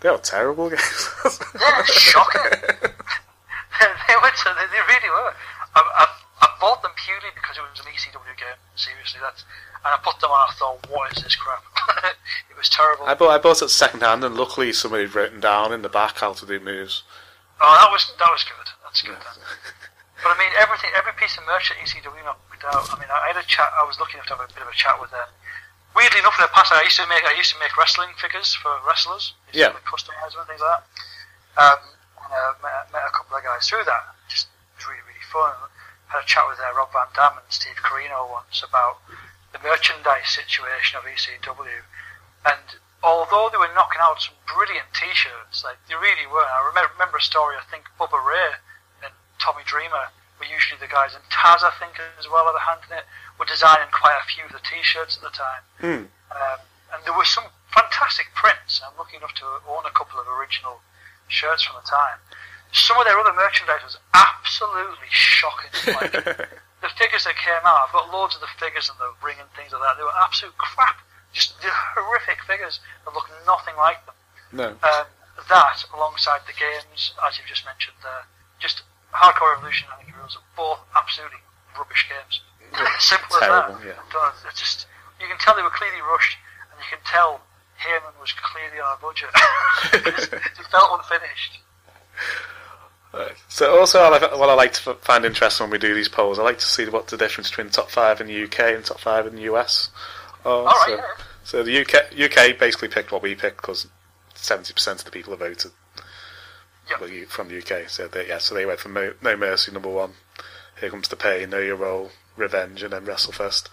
C: They are terrible games.
D: They're shocking. they were. They really were. I, I, I bought them purely because it was an ECW game. Seriously, that's and I put them on. I thought, what is this crap? it was terrible.
C: I bought I bought it second hand, and luckily somebody had written down in the back how to do moves.
D: Oh, that was that was good. That's good. Then. But I mean, everything, every piece of merch at ECW knocked out. I mean, I had a chat. I was lucky enough to have a bit of a chat with them. Weirdly enough, in the past, I used to make I used to make wrestling figures for wrestlers. I
C: Yeah.
D: to customize them and things like that. Um, and uh, met, met a couple of guys through that. Just it was really really fun. Had a chat with uh, Rob Van Dam and Steve Corino once about the merchandise situation of ECW. And although they were knocking out some brilliant T-shirts, like they really were. I remember, remember a story. I think Bubba Ray and Tommy Dreamer were usually the guys, and Taz, I think, as well, had a hand in it. Were designing quite a few of the T-shirts at the time.
C: Hmm.
D: Um, and there were some fantastic prints. I'm lucky enough to own a couple of original shirts from the time. Some of their other merchandise was absolutely shocking. Like, the figures that came out, I've got loads of the figures and the ring and things like that. They were absolute crap. Just horrific figures that look nothing like them.
C: No.
D: Um, that, alongside the games, as you've just mentioned there, just Hardcore Revolution and Heroes are both absolutely rubbish games. Simple
C: Terrible,
D: as that.
C: yeah.
D: Just you can tell they were clearly rushed, and you can tell Heyman was clearly on a budget. it felt unfinished.
C: So also, I like, what I like to find interesting when we do these polls, I like to see what the difference between top five in the UK and top five in the US. are.
D: All right,
C: so, so the UK UK basically picked what we picked because seventy percent of the people have voted
D: Yep.
C: well, from the UK. So they, yeah, so they went for Mo- No Mercy number one. Here comes the pain, Know Your Role, Revenge, and then WrestleFest.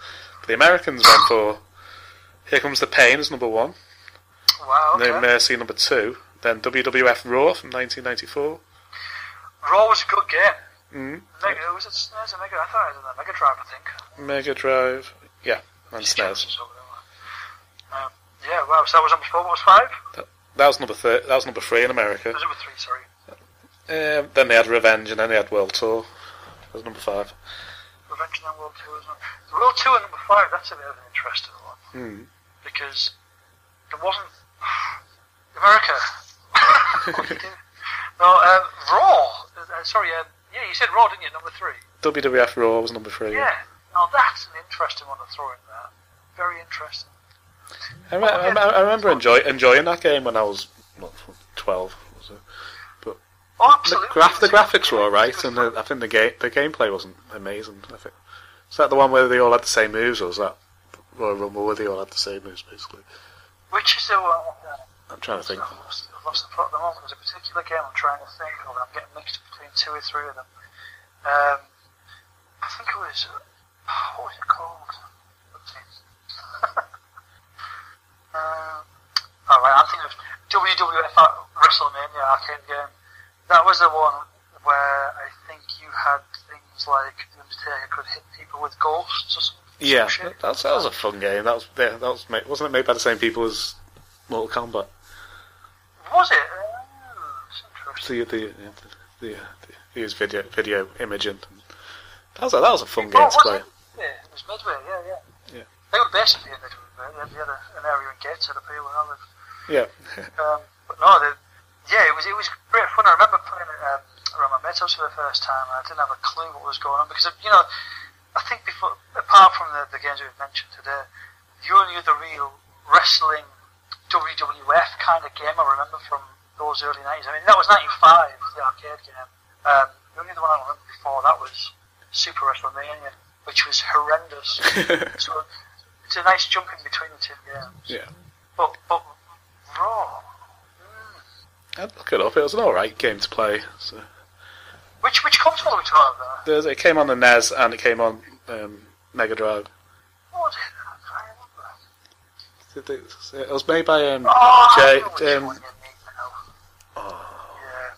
C: The Americans went for Here Comes the Pain as number one,
D: Wow. Okay.
C: No Mercy number two, then WWF Raw from 1994.
D: Raw was a good game.
C: Mm.
D: Mega, was it SNES or Mega? I thought it was on Mega Drive, I think.
C: Mega Drive, yeah, and SNES.
D: Chances over there. Um, yeah, wow. So that was number four. What was five?
C: That was number thir- That was number three in America.
D: That was number three. Sorry.
C: Um, then they had Revenge, and then they had World Tour. That was number five.
D: Revenge and World Tour. Isn't it? World Two and number five. That's a bit of an interesting one
C: Hmm.
D: because there wasn't America. What do you do? no, um, Raw. Uh, sorry. Um, yeah, you said Raw, didn't you? Number three.
C: WWF Raw was number three.
D: Yeah. Now that's an interesting one to throw in there. Very interesting.
C: I, me- I, me- I remember enjoy, enjoying that game when I was what, 12. Was it?
D: Oh,
C: The, graph, the graphics were alright, and the, I think the game the gameplay wasn't amazing. I think was that the one where they all had the same moves, or was that Royal Rumble where they all had the same moves basically?
D: Which is the one?
C: I'm trying to think.
D: I've lost, I've lost the plot at the moment. There's a particular game I'm trying to think of. and I'm getting mixed between two or three of them. Um, I think it was. Uh, what was it called? um, Alright, I'm thinking of WWF WrestleMania arcade game. That was the one where I think you had things like The Undertaker could hit people with ghosts or something.
C: Yeah, that was, that was a fun game. That was yeah, that was made, wasn't it made by the same people as Mortal Kombat?
D: Was it? Uh, interesting.
C: The the the, the, the video video imaging. That was a, that was a fun game
D: Oh,
C: to play.
D: Yeah, it was Midway, yeah, yeah.
C: Yeah.
D: They were basically in Midway, they had, they had a, an area in Gateshead up here where I live.
C: Yeah,
D: Um, but no, they, yeah, it was it was great fun. I remember playing it um, around my mate's house for the first time, and I didn't have a clue what was going on because you know, I think before, apart from the, the games we've mentioned today, the only other real wrestling WWF kind of game I remember from those early nineties. I mean, that was '95, the arcade game. Um, the only other one I remember before that was Super WrestleMania, which was horrendous. so it's a nice jump in between the two games.
C: yeah.
D: But but Raw. Mm.
C: I'd look it up. It was an alright game to play. So.
D: Which which console are we talking about?
C: It came on the NES and it came on um, Mega Drive.
D: What it?
C: Was made by um,
D: Oh,
C: Jay.
D: I know which
C: Um,
D: one you mean now.
C: oh,
D: Yeah.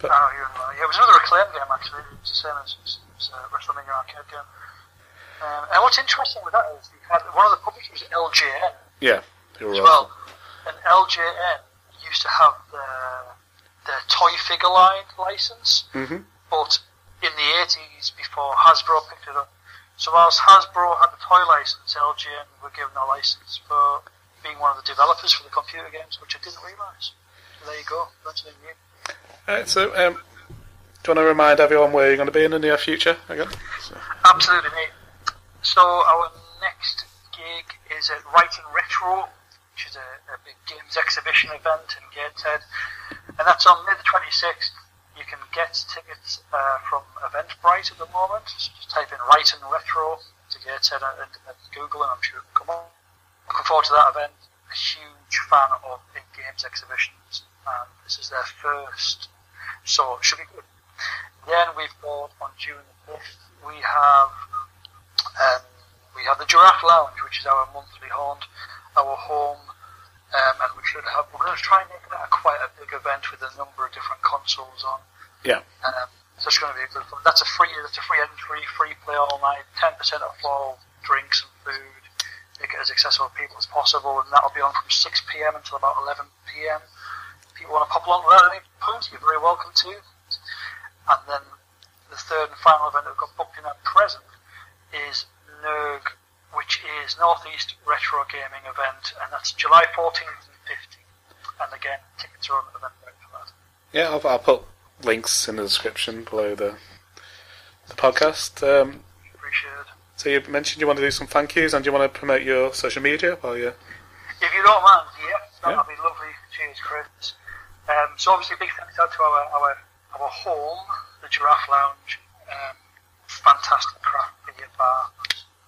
C: But-
D: oh. Yeah, it was another acclaim game actually. It's the same as, as, as uh, WrestleMania arcade game. Um, and what's interesting with that is you had one of the publishers, LJN,
C: yeah,
D: as
C: right.
D: well. And LJN used to have the their toy figure line license,
C: Mhm.
D: but in the 80s, before Hasbro picked it up. So whilst Hasbro had the toy license, LJN were given a license for being one of the developers for the computer games, which I didn't realise. So there you go. That's something new.
C: Alright, so um, you want to remind everyone where you're going to be in the near future again? So,
D: Absolutely, mate. So our next gig is at Writing Retro, which is a, a big games exhibition event in Gateshead, and that's on May the 26th. You can get tickets uh, from Eventbrite at the moment. So just type in Writing Retro to and, and, and Google, and I'm sure it'll come on. Looking forward to that event. A huge fan of big games exhibitions, and this is their first, so it should be good. Then we've got on June the 5th, we have um, we have the Giraffe Lounge, which is our monthly haunt, our home, um, and we should have. We're going to try and make that quite a big event with a number of different consoles on.
C: yeah.
D: Um, so it's going to be a good fun. That's a free. That's a free entry, free play all night. Ten percent off all drinks and food. Make it as accessible to people as possible, and that'll be on from 6 p.m. until about 11 p.m. If people want to pop along without any points, you're very welcome to. And then the third and final event that we've got booked in at present is NERG, which is Northeast Retro Gaming event, and that's July 14th and 15th. And again, tickets are on the Eventbrite for that.
C: Yeah, I'll, I'll put links in the description below the the podcast. Um,
D: Appreciate it.
C: so you mentioned you want to do some thank yous and you want to promote your social media while you
D: If you don't mind, yeah, that'll
C: Yeah.
D: be lovely. Cheers, Chris. Um, so obviously, big thanks out to our our, our home, the Giraffe Lounge. Um, fantastic craft beer bar.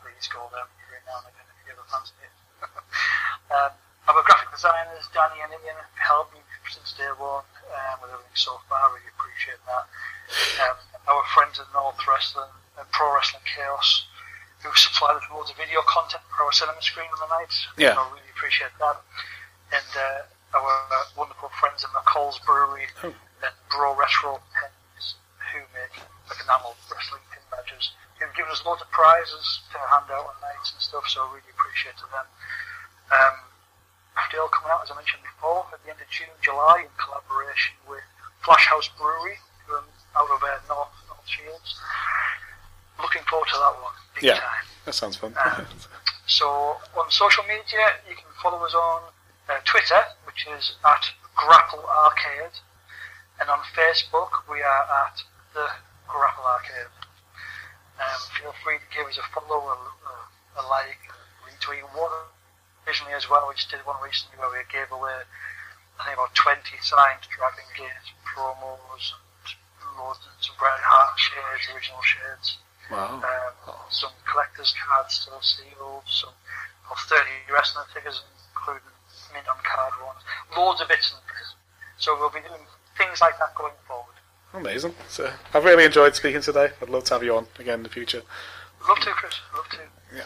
D: Please go there every now and again if you ever fancy it. Um, our graphic designers, Danny and Ian, have helped me since day one um, with everything so far. I Really appreciate that. Um, our friends at North Wrestling and Pro Wrestling Chaos, who supplied us with loads of video content for our cinema screen on the night.
C: Yeah.
D: I really appreciate that. And uh, our uh, wonderful friends at McCall's Brewery
C: Oh.
D: and Bro Retro Pens, who make like enamel wrestling pin badges, who've given us loads of prizes to hand out on nights and stuff, so I really appreciate them. Coming out, as I mentioned before, at the end of June, July, in collaboration with Flash House Brewery, who are out of uh, North, North Shields. Looking forward to that one, big
C: Yeah.
D: time.
C: that sounds fun.
D: Um, So on social media, you can follow us on uh, Twitter, which is at Grapple Arcade, and on Facebook we are at the Grapple Arcade. Um, feel free to give us a follow, a, a, a like, retweet. One occasionally as well. We just did one recently where we gave away, I think about 20 signed Dragon Gate promos and loads and some Bret Hart shades, original shades
C: wow.
D: um, some collector's cards still sealed, some of 30 wrestling figures, including mint on card ones, loads of bits and pieces. So we'll be doing things like that going forward.
C: Amazing. So I've really enjoyed speaking today. I'd love to have you on again in the future.
D: Love to, Chris. Love to.
C: Yeah.